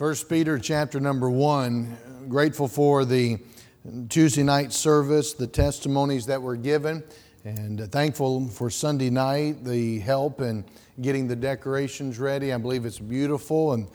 First Peter chapter number one. Grateful for the Tuesday night service, the testimonies that were given, and thankful for Sunday night, the help in getting the decorations ready. I believe it's beautiful and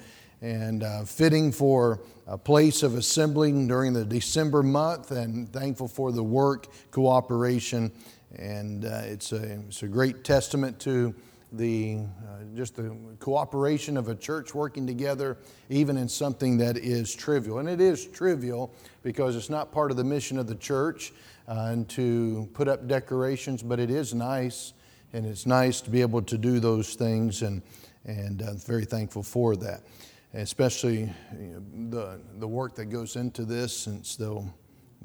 and uh, fitting for a place of assembling during the December month, and thankful for the work cooperation. And uh, it's, a, it's a great testament to the uh, just the cooperation of a church working together, even in something that is trivial. And it is trivial because it's not part of the mission of the church uh, and to put up decorations, but it is nice, and it's nice to be able to do those things, and and uh, very thankful for that, especially you know, the the work that goes into this, since they'll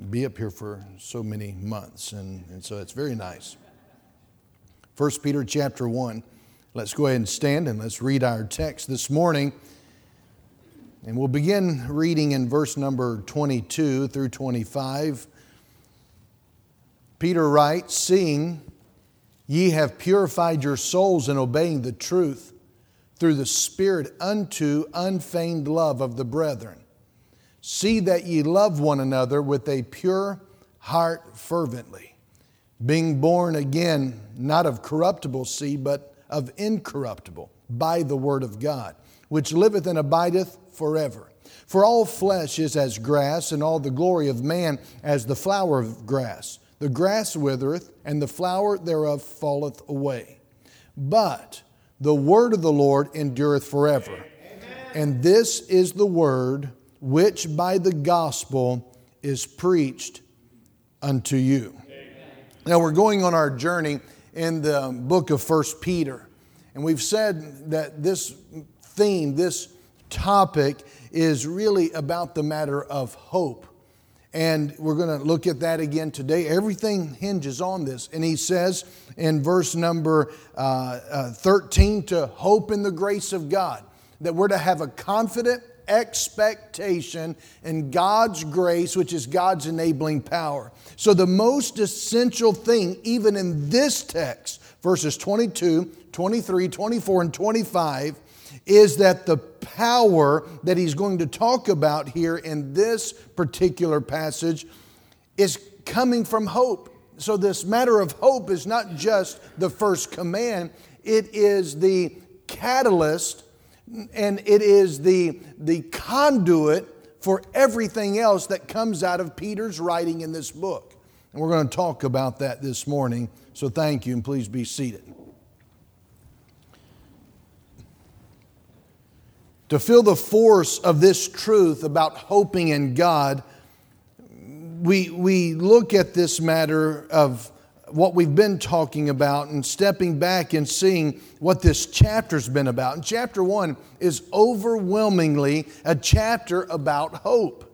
be up here for so many months, and, and so it's very nice. 1 Peter chapter 1. Let's go ahead and stand and let's read our text this morning. And we'll begin reading in verse number 22 through 25. Peter writes, Seeing ye have purified your souls in obeying the truth through the Spirit unto unfeigned love of the brethren. See that ye love one another with a pure heart fervently, being born again, not of corruptible seed, but of incorruptible by the word of God, which liveth and abideth forever. For all flesh is as grass, and all the glory of man as the flower of grass. The grass withereth, and the flower thereof falleth away. But the word of the Lord endureth forever. And this is the word which by the gospel is preached unto you. Now we're going on our journey in the book of First Peter. And we've said that this theme, this topic, is really about the matter of hope. And we're going to look at that again today. Everything hinges on this. And he says in verse number uh, uh, 13 to hope in the grace of God, that we're to have a confident expectation in God's grace, which is God's enabling power. So, the most essential thing, even in this text, verses 22, 23, 24, and 25, is that the power that he's going to talk about here in this particular passage is coming from hope. So, this matter of hope is not just the first command, it is the catalyst and it is the, the conduit for everything else that comes out of Peter's writing in this book. And we're going to talk about that this morning. So thank you, and please be seated. To feel the force of this truth about hoping in God, we, we look at this matter of what we've been talking about and stepping back and seeing what this chapter's been about. And chapter one is overwhelmingly a chapter about hope.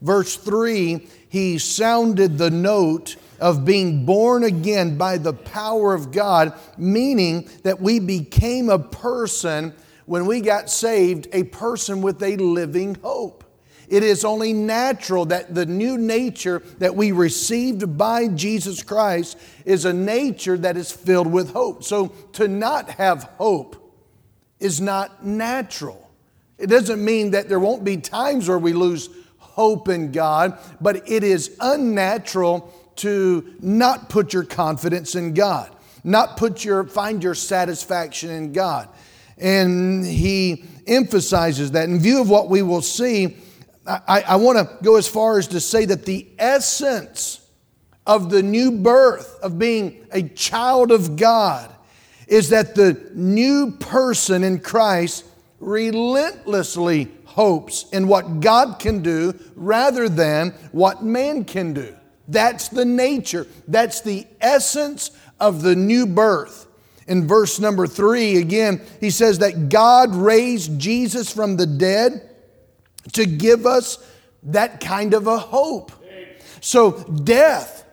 Verse three, he sounded the note of being born again by the power of God, meaning that we became a person when we got saved, a person with a living hope. It is only natural that the new nature that we received by Jesus Christ is a nature that is filled with hope. So to not have hope is not natural. It doesn't mean that there won't be times where we lose hope in God, but it is unnatural to not put your confidence in God, not put your find your satisfaction in God. And he emphasizes that in view of what we will see I, I want to go as far as to say that the essence of the new birth, of being a child of God, is that the new person in Christ relentlessly hopes in what God can do rather than what man can do. That's the nature, that's the essence of the new birth. In verse number three, again, he says that God raised Jesus from the dead to give us that kind of a hope. So death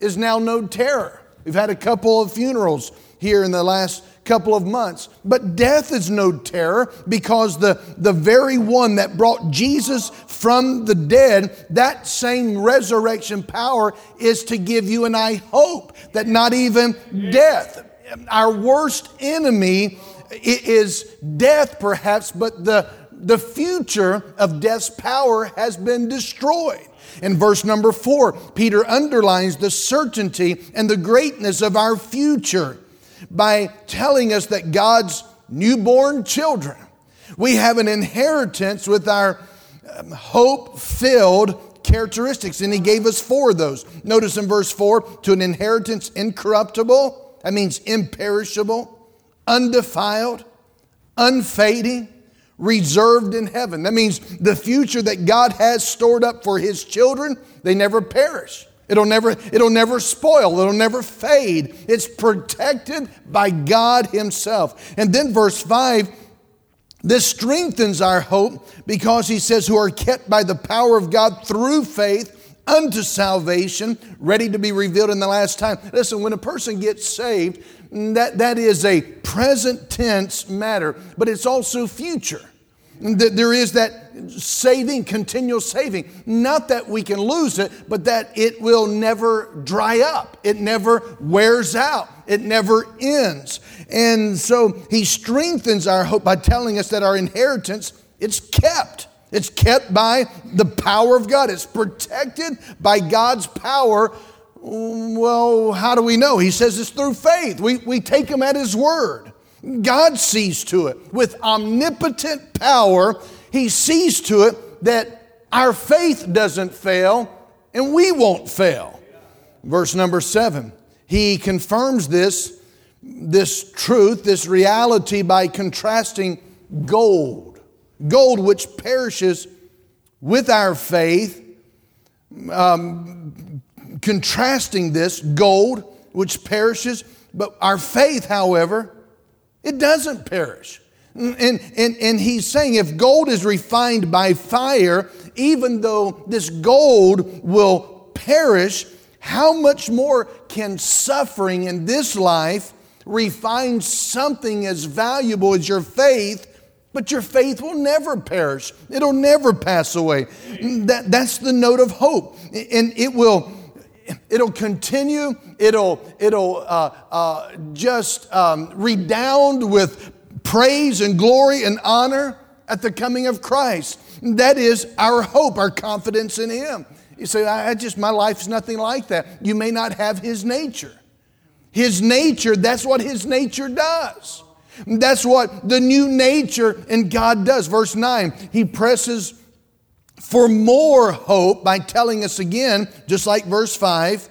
is now no terror. We've had a couple of funerals here in the last couple of months. But death is no terror because the, the very one that brought Jesus from the dead, that same resurrection power is to give you and I hope that not even death, our worst enemy is death perhaps, but the the future of death's power has been destroyed. In verse number four, Peter underlines the certainty and the greatness of our future by telling us that God's newborn children, we have an inheritance with our um, hope filled characteristics, and he gave us four of those. Notice in verse 4 to an inheritance incorruptible, that means imperishable, undefiled, unfading, reserved in heaven. That means the future that God has stored up for his children, they never perish. It'll never, it'll never spoil, it'll never fade. It's protected by God Himself. And then verse 5 this strengthens our hope because he says, who are kept by the power of God through faith unto salvation, ready to be revealed in the last time. Listen, when a person gets saved, that, that is a present tense matter, but it's also future. That There is that saving, continual saving. Not that we can lose it, but that it will never dry up. It never wears out. It never ends. And so he strengthens our hope by telling us that our inheritance, it's kept. It's kept by the power of God. It's protected by God's power. Well, how do we know? He says it's through faith. We, we take him at his word. God sees to it with omnipotent power. He sees to it that our faith doesn't fail and we won't fail. Verse number seven, he confirms this, this truth, this reality by contrasting gold. Gold, which perishes with our faith, um, contrasting this gold, which perishes, but our faith, however, it doesn't perish. And, and, and he's saying if gold is refined by fire, even though this gold will perish, how much more can suffering in this life refine something as valuable as your faith? But your faith will never perish. It'll never pass away. That, that's the note of hope. And it will it'll continue, it'll, it'll uh, uh, just um, redound with praise and glory and honor at the coming of Christ. That is our hope, our confidence in Him. You say, I just, my life's nothing like that. You may not have His nature. His nature, that's what His nature does. That's what the new nature in God does. Verse 9, He presses for more hope by telling us again, just like verse 5,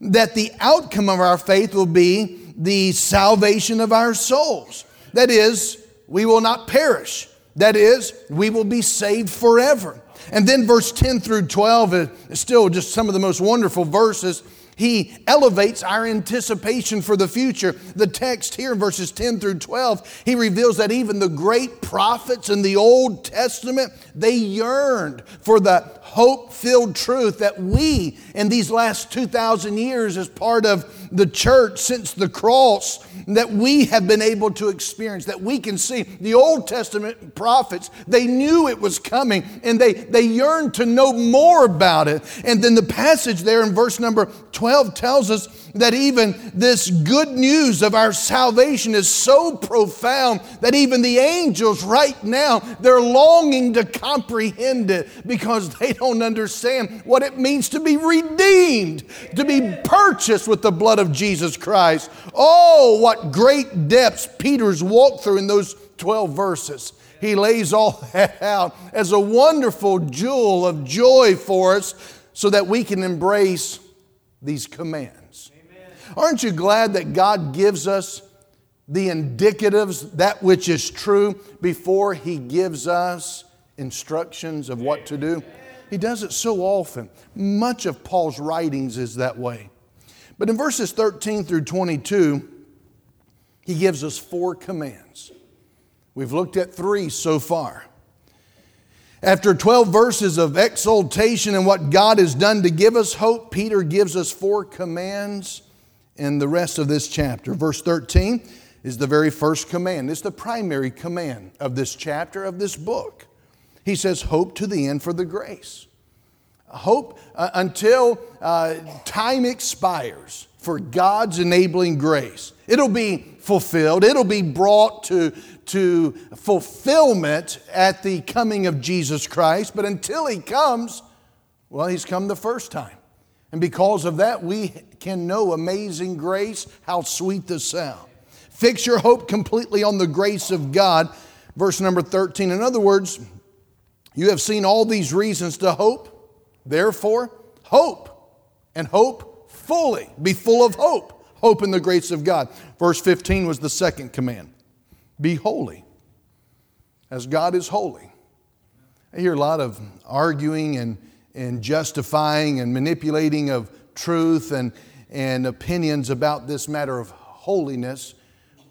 that the outcome of our faith will be the salvation of our souls. That is, we will not perish. That is, we will be saved forever. And then verse 10 through 12 is still just some of the most wonderful verses he elevates our anticipation for the future. The text here verses 10 through 12, he reveals that even the great prophets in the Old Testament, they yearned for the hope filled truth that we, in these last 2,000 years, as part of the church since the cross, that we have been able to experience, that we can see. The Old Testament prophets, they knew it was coming and they, they yearned to know more about it. And then the passage there in verse number 12 tells us that even this good news of our salvation is so profound that even the angels right now, they're longing to comprehend it because they don't understand what it means to be redeemed, to be purchased with the blood of Jesus Christ. Oh, what great depths Peter's walked through in those 12 verses. He lays all that out as a wonderful jewel of joy for us so that we can embrace these commands. Aren't you glad that God gives us the indicatives, that which is true, before He gives us instructions of what to do? He does it so often. Much of Paul's writings is that way. But in verses 13 through 22, he gives us four commands. We've looked at three so far. After 12 verses of exaltation and what God has done to give us hope, Peter gives us four commands in the rest of this chapter. Verse 13 is the very first command. It's the primary command of this chapter, of this book. He says, Hope to the end for the grace. Hope uh, until uh, time expires for God's enabling grace. It'll be fulfilled, it'll be brought to, to fulfillment at the coming of Jesus Christ. But until he comes, well, he's come the first time. And because of that, we can know amazing grace, how sweet the sound. Fix your hope completely on the grace of God. Verse number 13. In other words, you have seen all these reasons to hope. Therefore, hope and hope fully. Be full of hope. Hope in the grace of God. Verse 15 was the second command Be holy, as God is holy. I hear a lot of arguing and, and justifying and manipulating of truth and, and opinions about this matter of holiness.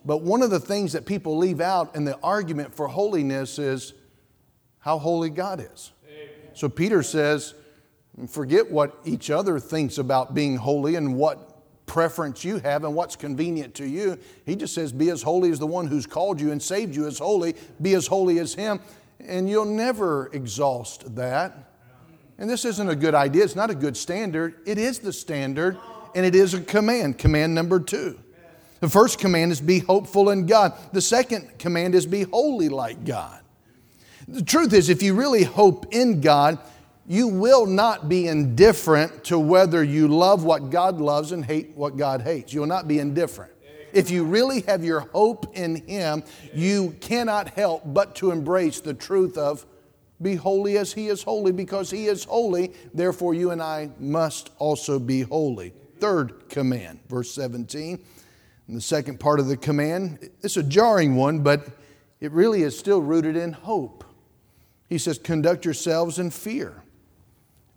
But one of the things that people leave out in the argument for holiness is how holy God is. So Peter says, forget what each other thinks about being holy and what preference you have and what's convenient to you. He just says, Be as holy as the one who's called you and saved you as holy, be as holy as Him. And you'll never exhaust that. And this isn't a good idea, it's not a good standard. It is the standard, and it is a command. Command number two. The first command is be hopeful in God, the second command is be holy like God. The truth is, if you really hope in God, you will not be indifferent to whether you love what God loves and hate what God hates. You will not be indifferent. If you really have your hope in Him, you cannot help but to embrace the truth of be holy as He is holy because He is holy. Therefore, you and I must also be holy. Third command, verse 17. And the second part of the command, it's a jarring one, but it really is still rooted in hope. He says, Conduct yourselves in fear.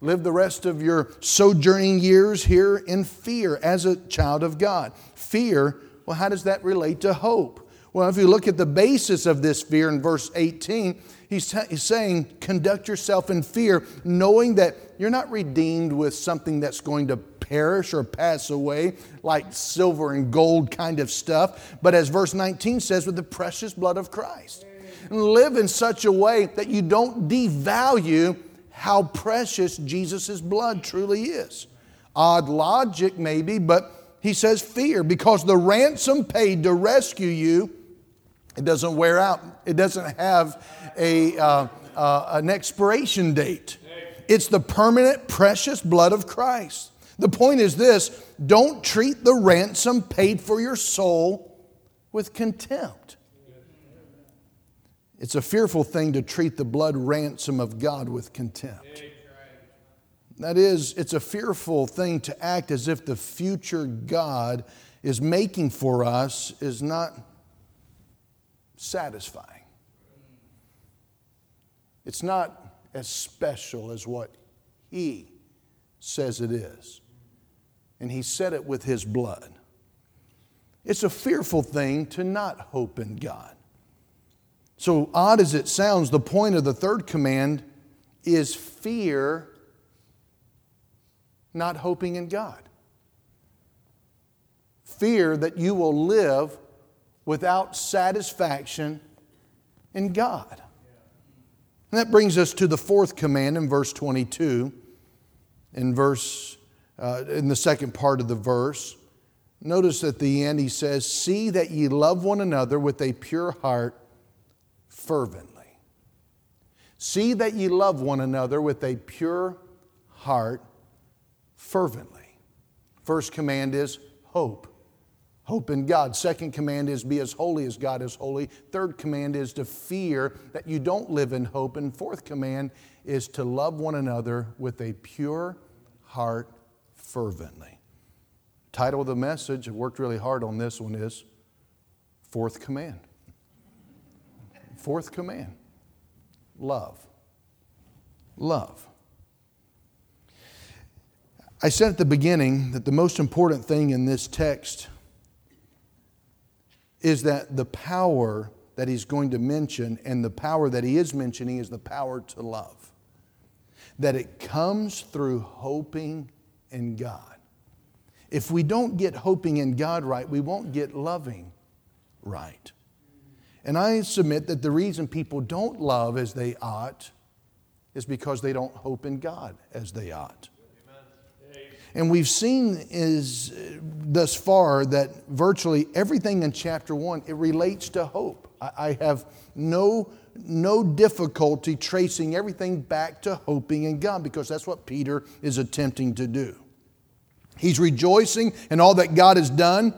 Live the rest of your sojourning years here in fear as a child of God. Fear, well, how does that relate to hope? Well, if you look at the basis of this fear in verse 18, he's, he's saying, conduct yourself in fear, knowing that you're not redeemed with something that's going to perish or pass away, like silver and gold kind of stuff, but as verse 19 says, with the precious blood of Christ. And live in such a way that you don't devalue how precious Jesus' blood truly is. Odd logic, maybe, but he says fear because the ransom paid to rescue you, it doesn't wear out, it doesn't have a, uh, uh, an expiration date. It's the permanent, precious blood of Christ. The point is this don't treat the ransom paid for your soul with contempt. It's a fearful thing to treat the blood ransom of God with contempt. That is, it's a fearful thing to act as if the future God is making for us is not satisfying. It's not as special as what He says it is. And He said it with His blood. It's a fearful thing to not hope in God. So, odd as it sounds, the point of the third command is fear not hoping in God. Fear that you will live without satisfaction in God. And that brings us to the fourth command in verse 22. In verse, uh, in the second part of the verse, notice at the end he says, "See that ye love one another with a pure heart fervently. See that ye love one another with a pure heart fervently. First command is hope. Hope in God. Second command is be as holy as God is holy. Third command is to fear that you don't live in hope. And fourth command is to love one another with a pure heart fervently. Title of the message, I worked really hard on this one, is Fourth Command. Fourth command love. Love. I said at the beginning that the most important thing in this text is that the power that he's going to mention and the power that he is mentioning is the power to love. That it comes through hoping in God. If we don't get hoping in God right, we won't get loving right. And I submit that the reason people don't love as they ought is because they don't hope in God as they ought. And we've seen is thus far that virtually everything in chapter 1 it relates to hope. I, I have no, no difficulty tracing everything back to hoping in God because that's what Peter is attempting to do. He's rejoicing in all that God has done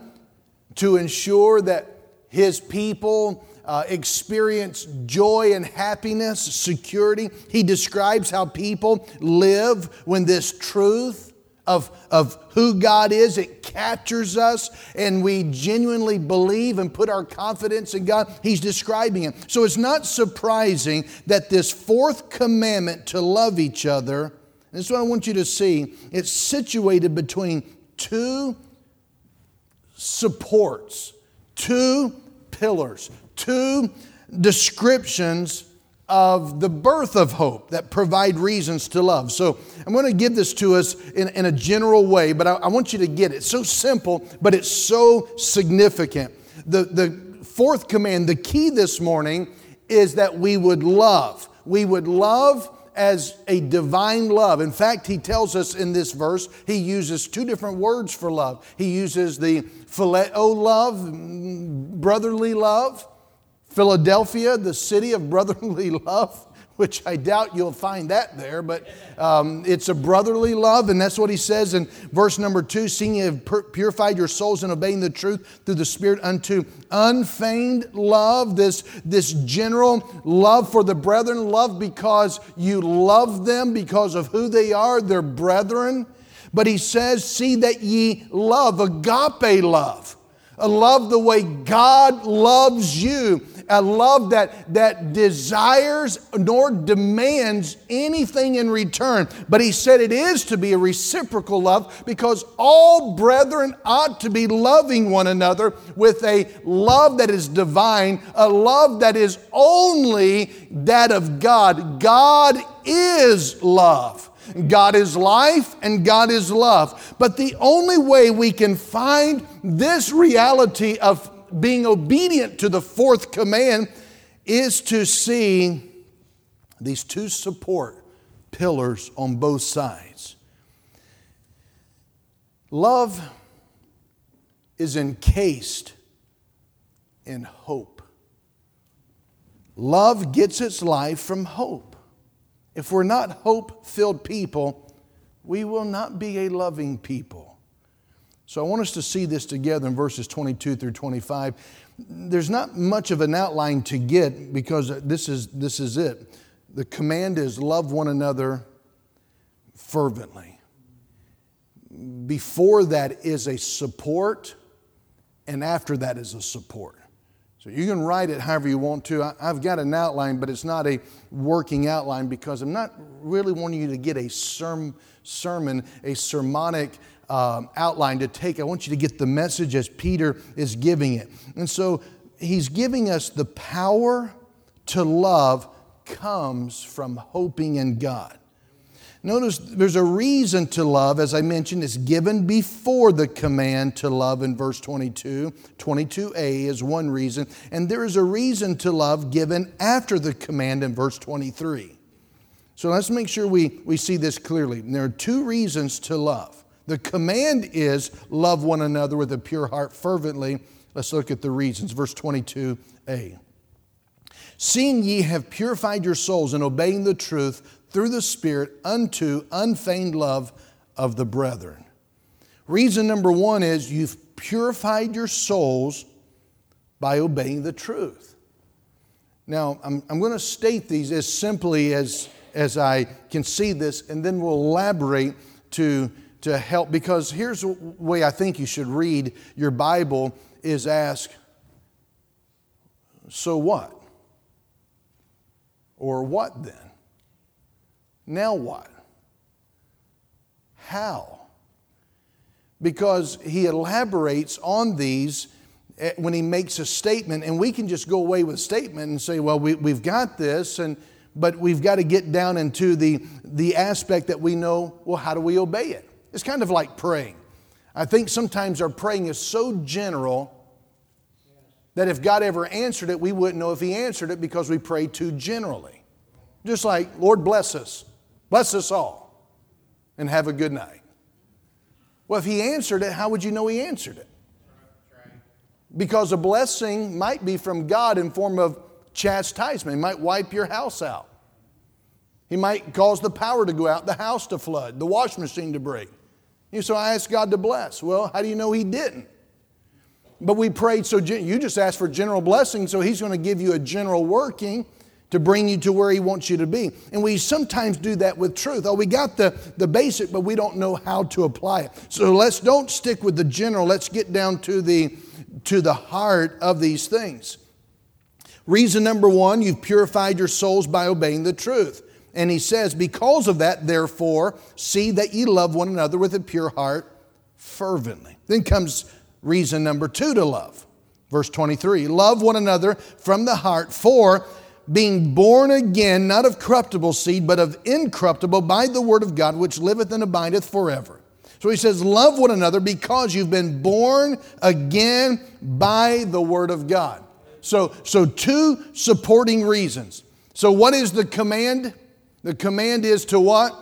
to ensure that his people uh, experience joy and happiness, security. He describes how people live when this truth of, of who God is, it captures us, and we genuinely believe and put our confidence in God. He's describing it. So it's not surprising that this fourth commandment to love each other, this is what I want you to see, it's situated between two supports, two pillars, two descriptions of the birth of hope that provide reasons to love. So I'm going to give this to us in, in a general way, but I, I, want you to get it. It's so simple, but it's so significant. The, the fourth command, the key this morning, is that we would love. We would love as a divine love. In fact, he tells us in this verse, he uses two different words for love. He uses the phileo love, mm, brotherly love, Philadelphia, the city of brotherly love, which I doubt you'll find that there, but um, it's a brotherly love, and that's what he says in verse number two seeing you have purified your souls in obeying the truth through the Spirit unto unfeigned love, this, this general love for the brethren, love because you love them because of who they are, their brethren. But he says, See that ye love, agape love, a love the way God loves you a love that, that desires nor demands anything in return. But he said it is to be a reciprocal love because all brethren ought to be loving one another with a love that is divine, a love that is only that of God. God is love. God is life and God is love. But the only way we can find this reality of being obedient to the fourth command is to see these two support pillars on both sides. Love is encased in hope. Love gets its life from hope. If we're not hope filled people, we will not be a loving people. So I want us to see this together in verses 22 through 25. There's not much of an outline to get because this is, this is it. The command is love one another fervently. Before that is a support, and after that is a support. So you can write it however you want to. I've got an outline, but it's not a working outline because I'm not really wanting you to get a sermon, a sermonic um, outline to take. I want you to get the message as Peter is giving it. And so he's giving us the power to love comes from hoping in God. Notice there's a reason to love, as I mentioned, it's given before the command to love in verse 22. 22a is one reason, and there is a reason to love given after the command in verse 23. So let's make sure we, we see this clearly. There are two reasons to love. The command is love one another with a pure heart fervently. Let's look at the reasons. Verse 22a. Seeing ye have purified your souls in obeying the truth through the Spirit unto unfeigned love of the brethren. Reason number one is you've purified your souls by obeying the truth. Now, I'm, I'm going to state these as simply as, as I can see this, and then we'll elaborate to to help because here's the way I think you should read your Bible is ask, so what? Or what then? Now what? How? Because he elaborates on these eh, when he makes a statement, and we can just go away with a statement and say, well, we, we've got this, and but we've got to get down into the, the aspect that we know, well, how do we obey it? It's kind of like praying. I think sometimes our praying is so general that if God ever answered it, we wouldn't know if He answered it because we pray too generally. Just like, Lord, bless us, bless us all, and have a good night. Well, if He answered it, how would you know He answered it? Because a blessing might be from God in form of chastisement. He might wipe your house out. He might cause the power to go out, the house to flood, the wash machine to break. You so I asked God to bless. Well, how do you know He didn't? But we prayed so you just asked for general blessing, so He's going to give you a general working to bring you to where He wants you to be. And we sometimes do that with truth. Oh, we got the, the basic, but we don't know how to apply it. So let's don't stick with the general. Let's get down to the to the heart of these things. Reason number one, you've purified your souls by obeying the truth. And he says, Because of that, therefore, see that ye love one another with a pure heart fervently. Then comes reason number two to love. Verse 23 Love one another from the heart, for being born again, not of corruptible seed, but of incorruptible, by the word of God, which liveth and abideth forever. So he says, Love one another because you've been born again by the word of God. So, so two supporting reasons. So, what is the command? The command is to what?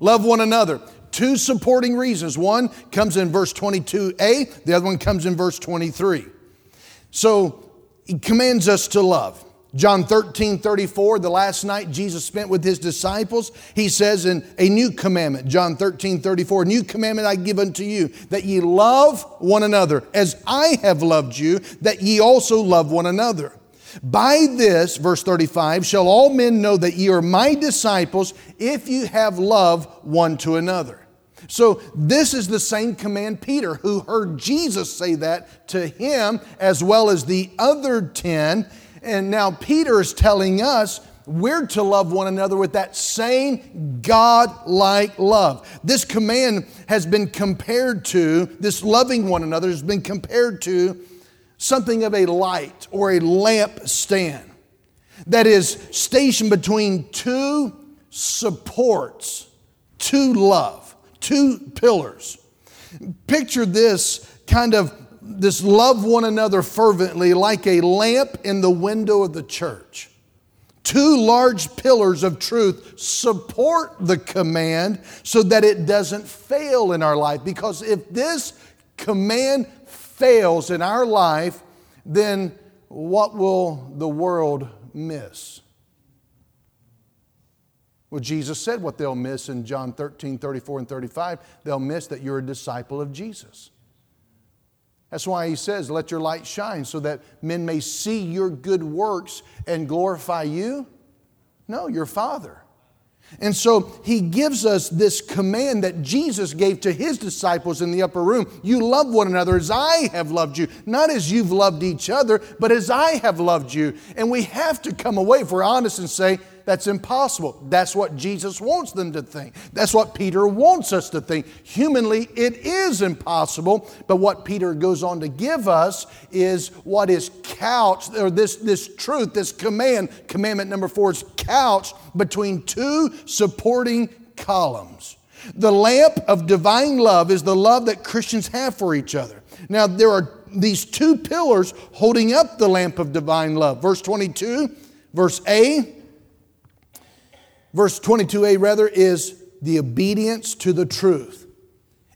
Love one another. Two supporting reasons. One comes in verse 22a, the other one comes in verse 23. So, he commands us to love. John 13, 34, the last night Jesus spent with his disciples, he says in a new commandment, John 13, 34, new commandment I give unto you, that ye love one another, as I have loved you, that ye also love one another. By this, verse 35, shall all men know that ye are my disciples if you have love one to another. So, this is the same command Peter, who heard Jesus say that to him as well as the other 10. And now Peter is telling us we're to love one another with that same God like love. This command has been compared to, this loving one another has been compared to something of a light or a lamp stand that is stationed between two supports, two love, two pillars. Picture this kind of this love one another fervently like a lamp in the window of the church. Two large pillars of truth support the command so that it doesn't fail in our life. Because if this command fails in our life, then what will the world miss? Well, Jesus said what they'll miss in John 13, 34, and 35. They'll miss that you're a disciple of Jesus. That's why he says, Let your light shine so that men may see your good works and glorify you. No, your Father. And so he gives us this command that Jesus gave to his disciples in the upper room. You love one another as I have loved you, not as you've loved each other, but as I have loved you. And we have to come away, if we're honest, and say, that's impossible. That's what Jesus wants them to think. That's what Peter wants us to think. Humanly, it is impossible, but what Peter goes on to give us is what is couched, or this, this truth, this command, commandment number four is couched between two supporting columns. The lamp of divine love is the love that Christians have for each other. Now, there are these two pillars holding up the lamp of divine love. Verse 22, verse A, verse 22a rather, is the obedience to the truth.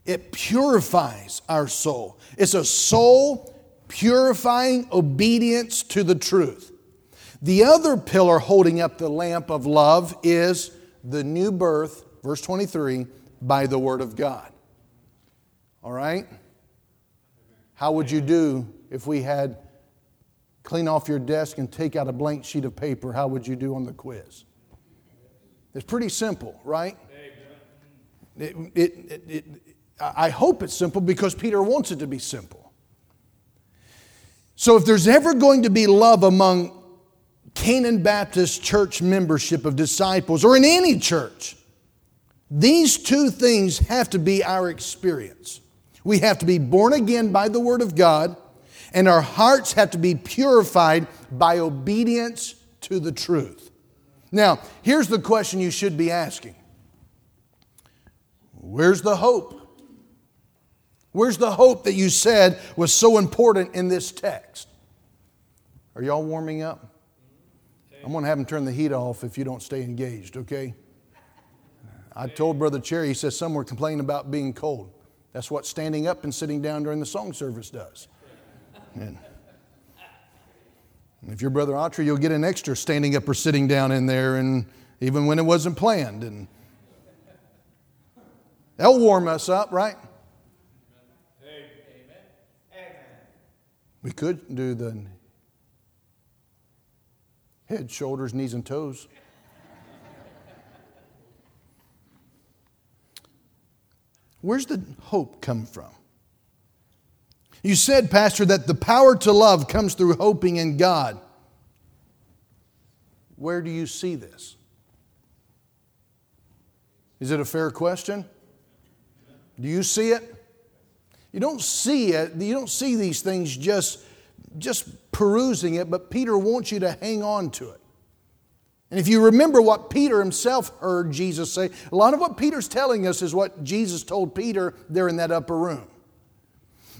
It purifies our soul. It's a soul purifying obedience to the truth. The other pillar holding up the lamp of love is the new birth, verse 23, by the Word of God. All right? How would you do if we had clean off your desk and take out a blank sheet of paper? How would you do on the quiz? It's pretty simple, right? It, it, it, I hope it's simple because Peter wants it to be simple. So, if there's ever going to be love among Canaan Baptist church membership of disciples or in any church, these two things have to be our experience. We have to be born again by the Word of God, and our hearts have to be purified by obedience to the truth. Now, here's the question you should be asking Where's the hope? Where's the hope that you said was so important in this text? Are y'all warming up? I'm going to have them turn the heat off if you don't stay engaged, okay? I told Brother Cherry, he says, some were complaining about being cold. That's what standing up and sitting down during the song service does. And if you're Brother Autry, you'll get an extra standing up or sitting down in there, and even when it wasn't planned. And that'll warm us up, right? We could do the head, shoulders, knees, and toes. Where's the hope come from? You said, Pastor, that the power to love comes through hoping in God. Where do you see this? Is it a fair question? Do you see it? You don't see it, you don't see these things just, just perusing it, but Peter wants you to hang on to it. And if you remember what Peter himself heard Jesus say, a lot of what Peter's telling us is what Jesus told Peter there in that upper room.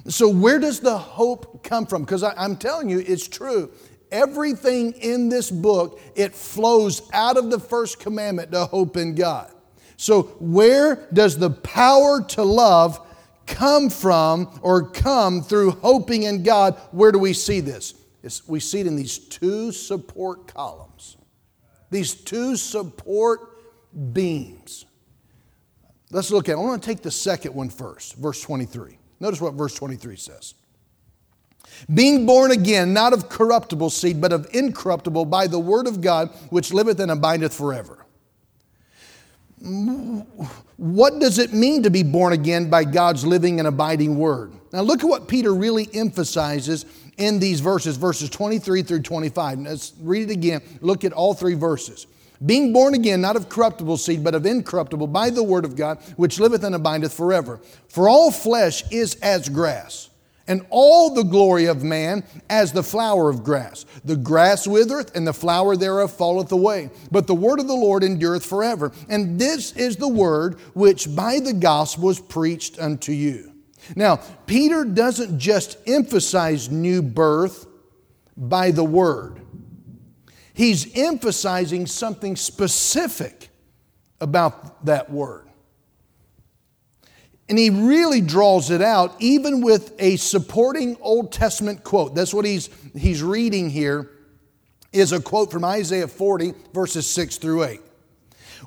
So, where does the hope come from? Because I'm telling you, it's true. Everything in this book, it flows out of the first commandment to hope in God. So, where does the power to love come from or come through hoping in God? Where do we see this? It's, we see it in these two support columns, these two support beams. Let's look at it. I want to take the second one first, verse 23. Notice what verse 23 says. Being born again, not of corruptible seed, but of incorruptible, by the word of God, which liveth and abideth forever. What does it mean to be born again by God's living and abiding word? Now, look at what Peter really emphasizes in these verses, verses 23 through 25. Let's read it again. Look at all three verses. Being born again, not of corruptible seed, but of incorruptible, by the word of God, which liveth and abideth forever. For all flesh is as grass, and all the glory of man as the flower of grass. The grass withereth, and the flower thereof falleth away. But the word of the Lord endureth forever. And this is the word which by the gospel was preached unto you. Now, Peter doesn't just emphasize new birth by the word he's emphasizing something specific about that word. And he really draws it out, even with a supporting Old Testament quote. That's what he's, he's reading here, is a quote from Isaiah 40, verses 6 through 8.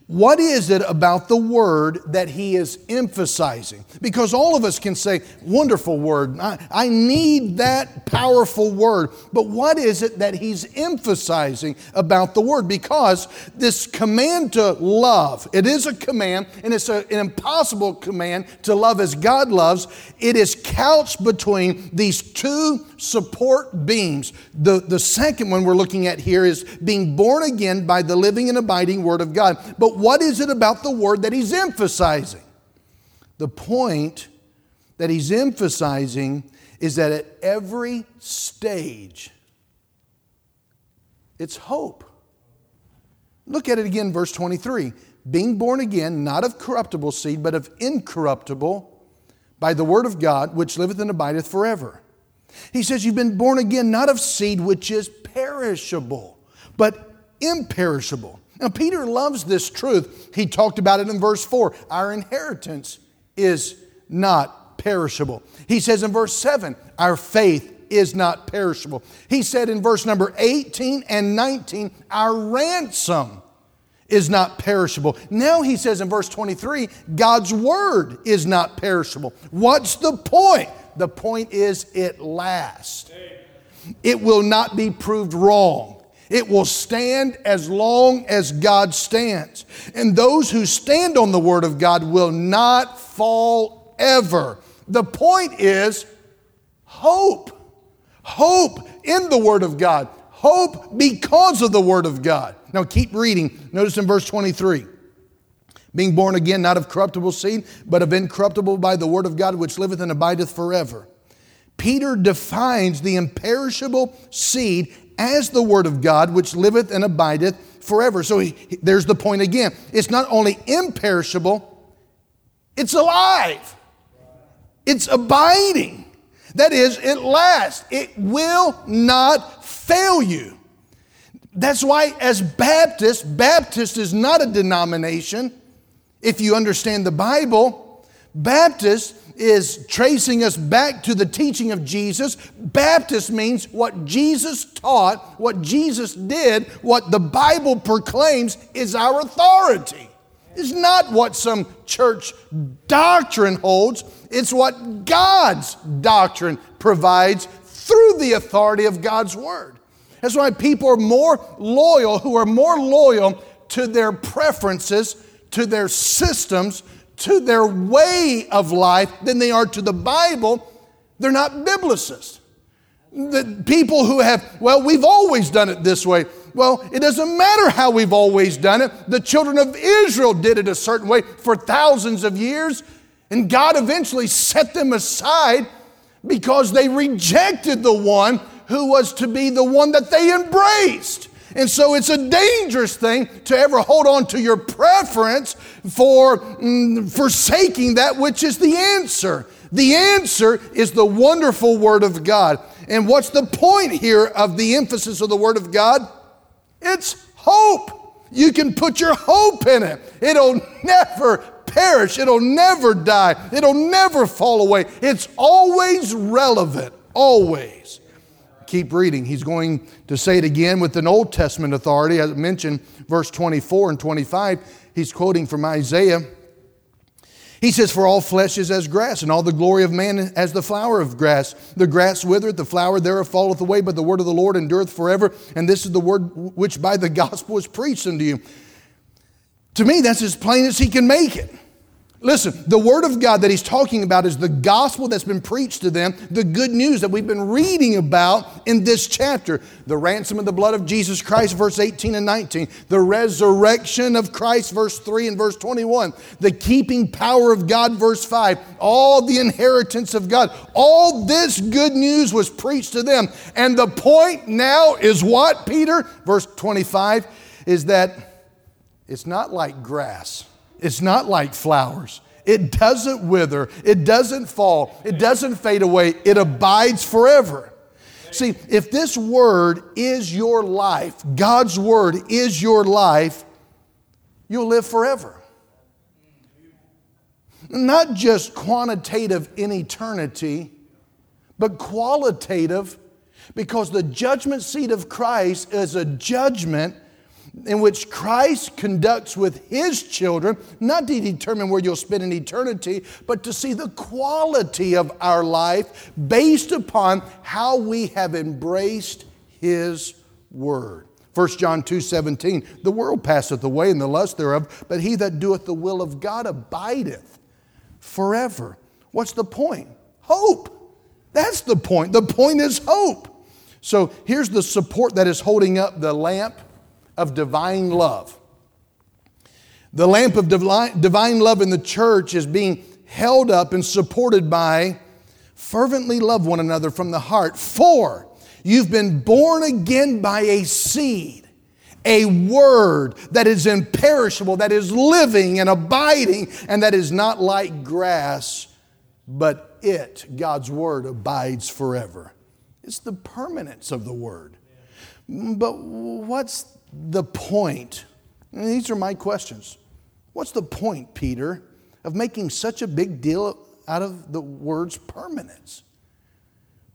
What is it about the word that he is emphasizing? Because all of us can say, wonderful word. I, I, need that powerful word. But what is it that he's emphasizing about the word? Because this command to love, it is a command, and it's a, an impossible command to love as God loves. It is couched between these two support beams. The, the second one we're looking at here is being born again by the living and abiding word of God. But what is it about the word that he's emphasizing? The point that he's emphasizing is that at every stage, it's hope. Look at it again, verse 23. Being born again, not of corruptible seed, but of incorruptible, by the word of God, which liveth and abideth forever. He says, You've been born again, not of seed which is perishable, but imperishable now, Peter loves this truth. He talked about it in verse 4. Our inheritance is not perishable. He says in verse 7, our faith is not perishable. He said in verse number 18 and 19, our ransom is not perishable. Now he says in verse 23, God's word is not perishable. What's the point? The point is it lasts. It will not be proved wrong. It will stand as long as God stands. And those who stand on the Word of God will not fall ever. The point is hope. Hope in the Word of God. Hope because of the Word of God. Now keep reading. Notice in verse 23 being born again, not of corruptible seed, but of incorruptible by the Word of God, which liveth and abideth forever. Peter defines the imperishable seed as the Word of God, which liveth and abideth forever. So he, there's the point again. It's not only imperishable, it's alive, it's abiding. That is, it lasts, it will not fail you. That's why, as Baptists, Baptist is not a denomination. If you understand the Bible, Baptist is tracing us back to the teaching of Jesus. Baptist means what Jesus taught, what Jesus did, what the Bible proclaims is our authority. It's not what some church doctrine holds, it's what God's doctrine provides through the authority of God's Word. That's why people are more loyal, who are more loyal to their preferences, to their systems, to their way of life than they are to the Bible. They're not biblicists. The people who have, well, we've always done it this way. Well, it doesn't matter how we've always done it. The children of Israel did it a certain way for thousands of years, and God eventually set them aside because they rejected the one who was to be the one that they embraced. And so it's a dangerous thing to ever hold on to your preference for mm, forsaking that which is the answer. The answer is the wonderful Word of God. And what's the point here of the emphasis of the Word of God? It's hope. You can put your hope in it. It'll never perish. It'll never die. It'll never fall away. It's always relevant, always. Keep reading. He's going to say it again with an Old Testament authority. As I mentioned, verse 24 and 25, he's quoting from Isaiah. He says, For all flesh is as grass, and all the glory of man as the flower of grass. The grass withereth, the flower thereof falleth away, but the word of the Lord endureth forever. And this is the word which by the gospel is preached unto you. To me, that's as plain as he can make it. Listen, the word of God that he's talking about is the gospel that's been preached to them, the good news that we've been reading about in this chapter. The ransom of the blood of Jesus Christ, verse 18 and 19. The resurrection of Christ, verse 3 and verse 21. The keeping power of God, verse 5. All the inheritance of God. All this good news was preached to them. And the point now is what, Peter? Verse 25 is that it's not like grass it's not like flowers. It doesn't wither, it doesn't fall, it doesn't fade away, it abides forever. See, if this word is your life, God's word is your life, you'll live forever. Not just quantitative in eternity, but qualitative, because the judgment seat of Christ is a judgment in which Christ conducts with his children, not to determine where you'll spend an eternity, but to see the quality of our life based upon how we have embraced his word. 1 John 2 17, the world passeth away and the lust thereof, but he that doeth the will of God abideth forever. What's the point? Hope. That's the point. The point is hope. So here's the support that is holding up the lamp of divine love. The lamp of divine love in the church is being held up and supported by fervently love one another from the heart. For you've been born again by a seed, a word that is imperishable, that is living and abiding, and that is not like grass, but it, God's word, abides forever. It's the permanence of the word. But what's the point? And these are my questions. What's the point, Peter, of making such a big deal out of the word's permanence?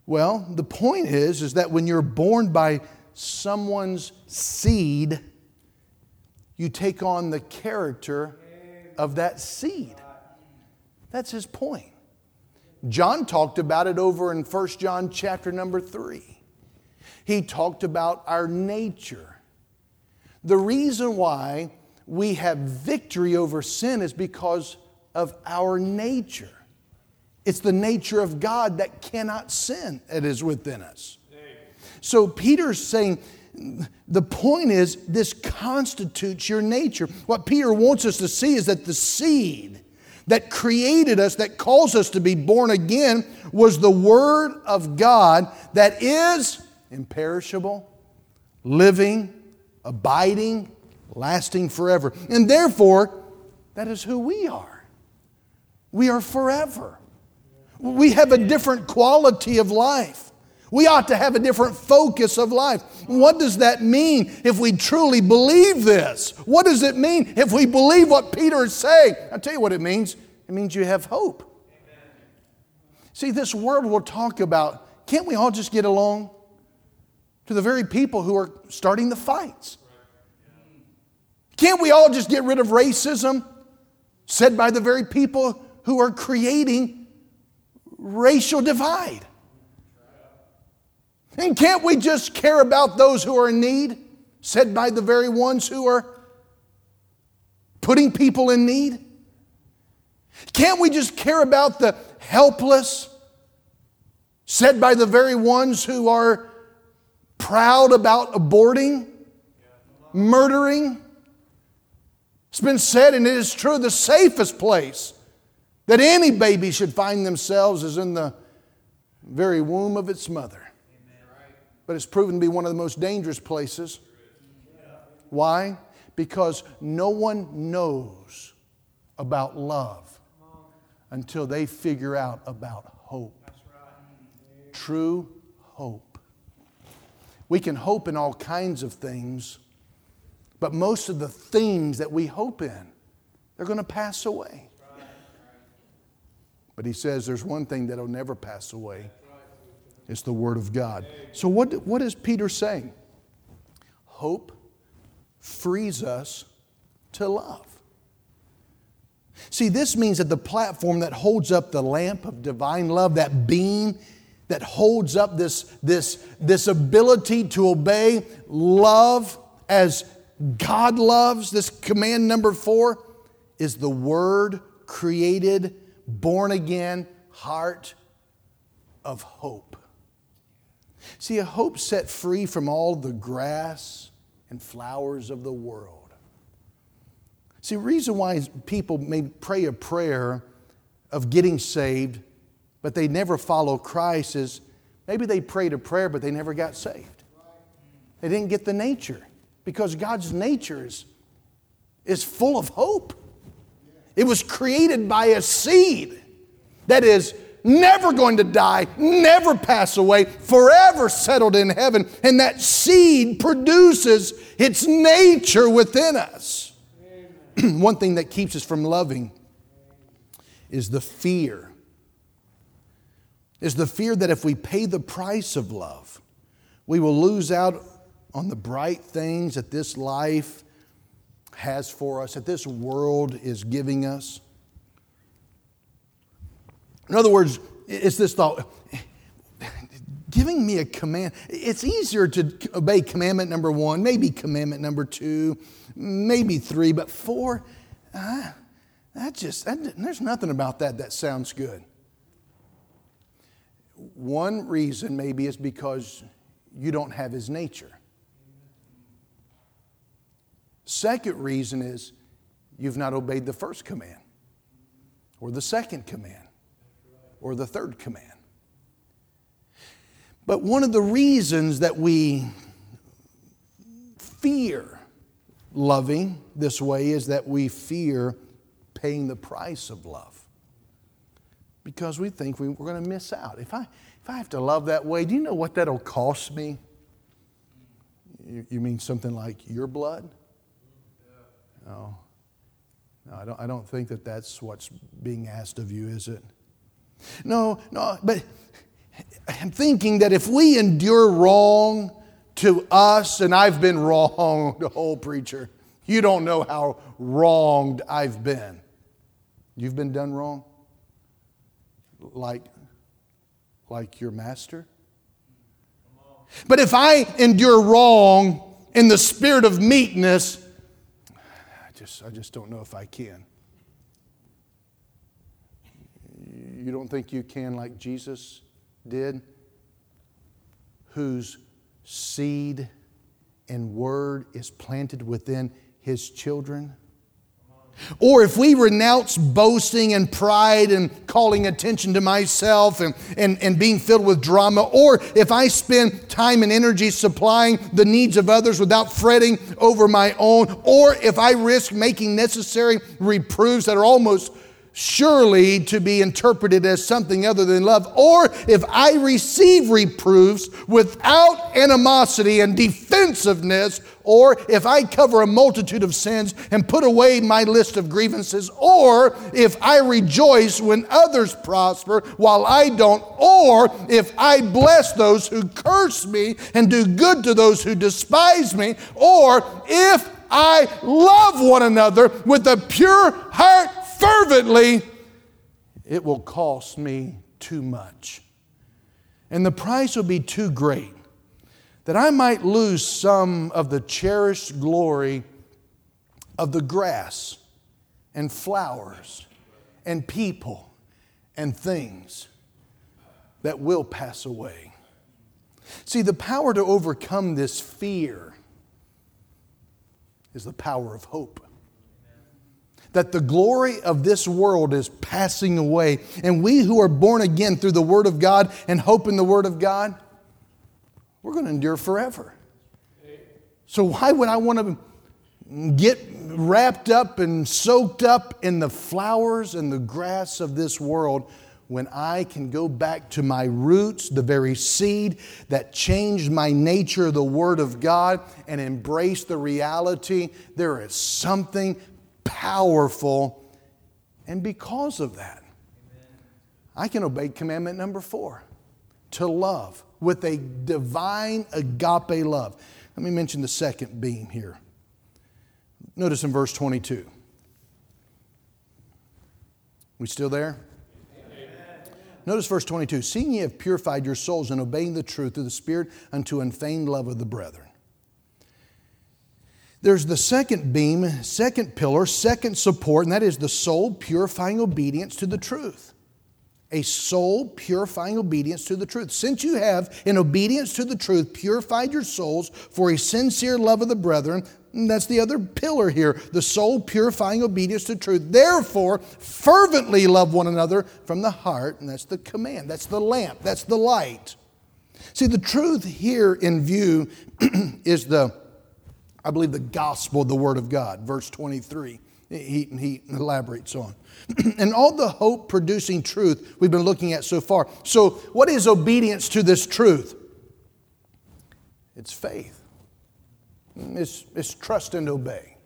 Well, the point is, is that when you're born by someone's seed, you take on the character of that seed. That's his point. John talked about it over in 1 John chapter number 3. He talked about our nature. The reason why we have victory over sin is because of our nature. It's the nature of God that cannot sin that is within us. So Peter's saying, the point is, this constitutes your nature. What Peter wants us to see is that the seed that created us, that calls us to be born again, was the Word of God that is imperishable, living, abiding, lasting forever. And therefore, that is who we are. We are forever. We have a different quality of life. We ought to have a different focus of life. What does that mean if we truly believe this? What does it mean if we believe what Peter is saying? I'll tell you what it means it means you have hope. See, this world will talk about can't we all just get along? To the very people who are starting the fights. Can't we all just get rid of racism? Said by the very people who are creating racial divide. And can't we just care about those who are in need? Said by the very ones who are putting people in need? Can't we just care about the helpless? Said by the very ones who are proud about aborting, murdering. It's been said, and it is true, the safest place that any baby should find themselves is in the very womb of its mother. But it's proven to be one of the most dangerous places. Why? Because no one knows about love until they figure out about hope. True hope. We can hope in all kinds of things, but most of the things that we hope in, they're going to pass away. But he says there's one thing that'll never pass away. It's the Word of God. So, what, what is Peter saying? Hope frees us to love. See, this means that the platform that holds up the lamp of divine love, that beam that holds up this, this, this ability to obey love as God loves, this command number four, is the Word created, born again heart of hope. See, a hope set free from all the grass and flowers of the world. See, reason why people may pray a prayer of getting saved, but they never follow Christ is maybe they prayed a prayer, but they never got saved. They didn't get the nature because God's nature is, is full of hope. It was created by a seed that is never going to die, never pass away, forever settled in heaven. And that seed produces its nature within us. One thing that keeps us from loving is the fear. Is the fear that if we pay the price of love, we will lose out on the bright things that this life has for us, that this world is giving us. In other words, it's this thought giving me a command. It's easier to obey commandment number one, maybe commandment number two, maybe three, but four, uh, that just, that, there's nothing about that that sounds good. One reason maybe is because you don't have his nature. Second reason is you've not obeyed the first command, or the second command, or the third command. But one of the reasons that we fear loving this way is that we fear paying the price of love. Because we think we, are going to miss out. If I, if I have to love that way, do you know what that'll cost me? You, you mean something like your blood? No. Oh. No, I don't, I don't think that that's what's being asked of you, is it? No, no, but I'm thinking that if we endure wrong to us, and I've been wronged, oh, preacher, you don't know how wronged I've been. You've been done wrong? Like, like your master? But if I endure wrong in the spirit of meekness, I just, I just don't know if I can. You don't think you can like Jesus? did, whose seed and word is planted within his children? Or if we renounce boasting and pride and calling attention to myself and, and, and being filled with drama, or if I spend time and energy supplying the needs of others without fretting over my own, or if I risk making necessary reproofs that are almost surely to be interpreted as something other than love, or if I receive reproofs without animosity and defensiveness, or if I cover a multitude of sins and put away my list of grievances, or if I rejoice when others prosper while I don't, or if I bless those who curse me and do good to those who despise me, or if I love one another with a pure heart fervently, it will cost me too much. And the price will be too great that I might lose some of the cherished glory of the grass and flowers and people and things that will pass away. See, the power to overcome this fear is the power of hope that the glory of this world is passing away. And we who are born again through the Word of God and hope in the Word of God, we're going to endure forever. So, why would I want to get wrapped up and soaked up in the flowers and the grass of this world when I can go back to my roots, the very seed that changed my nature, the Word of God, and embrace the reality there is something powerful. And because of that, I can obey commandment number four to love with a divine agape love. Let me mention the second beam here. Notice in verse 22. We still there? Notice verse 22 Seeing ye have purified your souls in obeying the truth of the Spirit unto unfeigned love of the brethren. There's the second beam, second pillar, second support, and that is the soul purifying obedience to the truth. A soul purifying obedience to the truth. Since you have, in obedience to the truth, purified your souls for a sincere love of the brethren, that's the other pillar here the soul purifying obedience to truth. Therefore, fervently love one another from the heart, and that's the command, that's the lamp, that's the light. See, the truth here in view is the I believe, the gospel the Word of God, verse 23. He, and he elaborates on. and all the hope producing truth we've been looking at so far. So, what is obedience to this truth? It's faith, it's, it's trust and obey.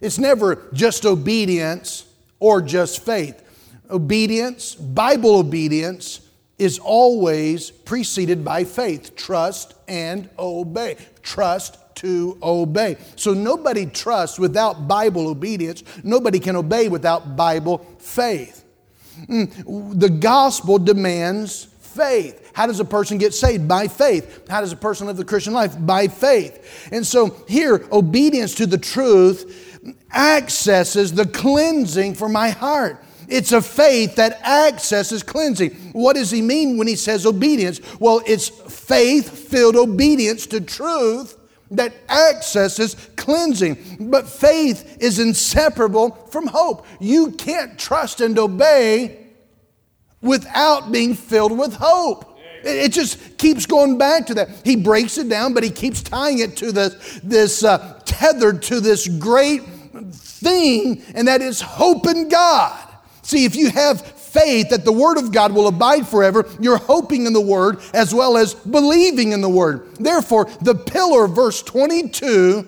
It's never just obedience or just faith. Obedience, Bible obedience, is always preceded by faith, trust and obey. Trust to obey. So nobody trusts without Bible obedience. Nobody can obey without Bible faith. Mm, the gospel demands faith. How does a person get saved? By faith. How does a person live the Christian life? By faith. And so here, obedience to the truth accesses the cleansing for my heart. It's a faith that accesses cleansing. What does he mean when he says obedience? Well, it's faith filled obedience to truth that accesses cleansing. But faith is inseparable from hope. You can't trust and obey without being filled with hope. It just keeps going back to that. He breaks it down, but he keeps tying it to this, this uh, tethered to this great thing, and that is hope in God. See, if you have faith that the Word of God will abide forever, you're hoping in the Word as well as believing in the Word. Therefore, the pillar, verse 22,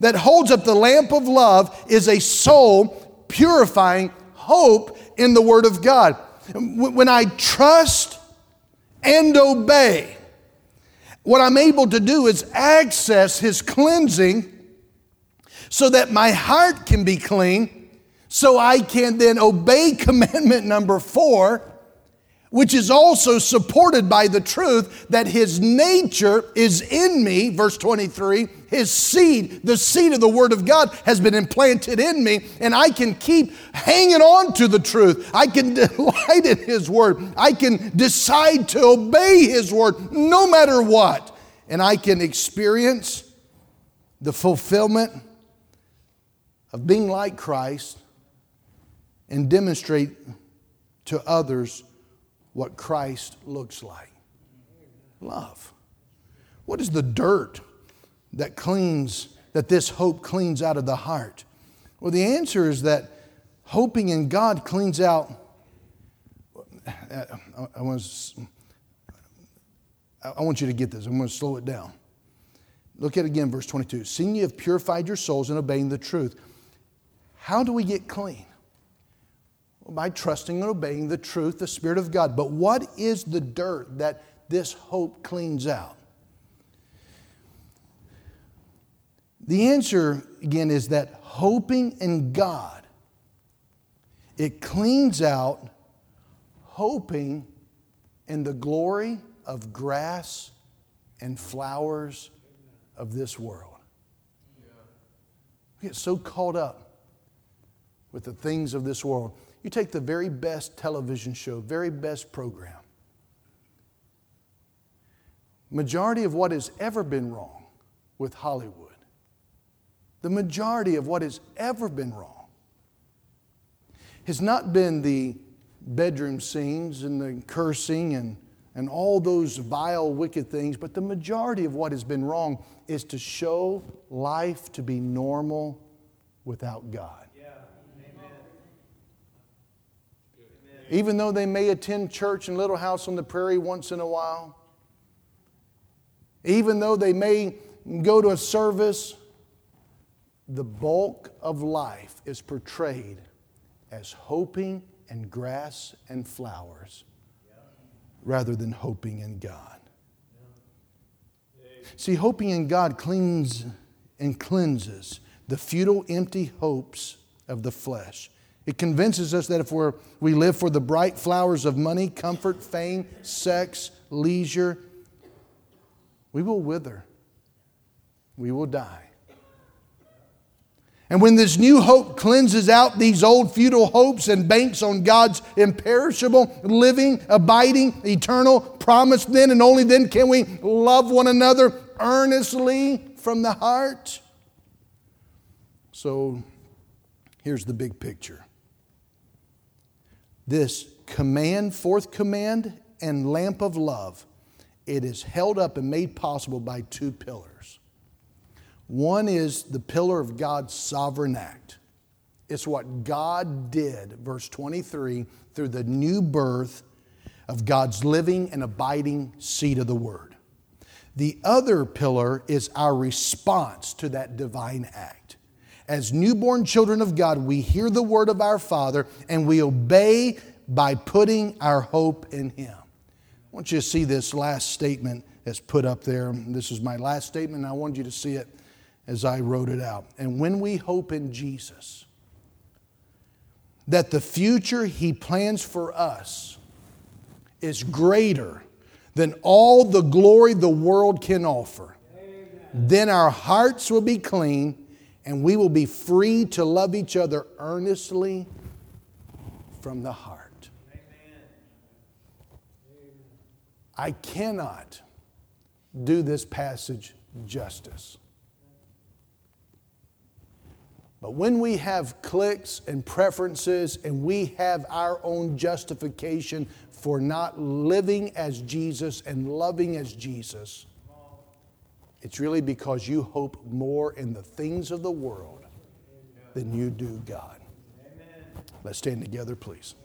that holds up the lamp of love is a soul purifying hope in the Word of God. When I trust and obey, what I'm able to do is access His cleansing so that my heart can be clean so I can then obey commandment number four, which is also supported by the truth that his nature is in me, verse 23. His seed, the seed of the Word of God, has been implanted in me, and I can keep hanging on to the truth. I can delight in His Word. I can decide to obey His Word no matter what. And I can experience the fulfillment of being like Christ and demonstrate to others what Christ looks like. Love. What is the dirt that cleans, that this hope cleans out of the heart? Well, the answer is that hoping in God cleans out. I, want I want you to get this. I'm going to slow it down. Look at again, verse 22. Seeing you have purified your souls in obeying the truth. How do we get clean? By trusting and obeying the truth, the Spirit of God. But what is the dirt that this hope cleans out? The answer, again, is that hoping in God, it cleans out hoping in the glory of grass and flowers of this world. We get so caught up with the things of this world. You take the very best television show, very best program. Majority of what has ever been wrong with Hollywood, the majority of what has ever been wrong has not been the bedroom scenes and the cursing and and all those vile, wicked things, but the majority of what has been wrong is to show life to be normal without God. Even though they may attend church in Little House on the Prairie once in a while, even though they may go to a service, the bulk of life is portrayed as hoping and grass and flowers rather than hoping in God. See, hoping in God cleans and cleanses the futile, empty hopes of the flesh. It convinces us that if we're, we live for the bright flowers of money, comfort, fame, sex, leisure, we will wither. We will die. And when this new hope cleanses out these old futile hopes and banks on God's imperishable, living, abiding, eternal promise, then and only then can we love one another earnestly from the heart. So here's the big picture this command, fourth command, and lamp of love, it is held up and made possible by two pillars. One is the pillar of God's sovereign act. It's what God did, verse 23, through the new birth of God's living and abiding seed of the Word. The other pillar is our response to that divine act. As newborn children of God, we hear the word of our Father and we obey by putting our hope in Him. I want you to see this last statement that's put up there. This is my last statement, and I want you to see it as I wrote it out. And when we hope in Jesus, that the future He plans for us is greater than all the glory the world can offer, Amen. then our hearts will be clean and we will be free to love each other earnestly from the heart. Amen. I cannot do this passage justice. But when we have clicks and preferences and we have our own justification for not living as Jesus and loving as Jesus, it's really because you hope more in the things of the world than you do God. Let's stand together, please.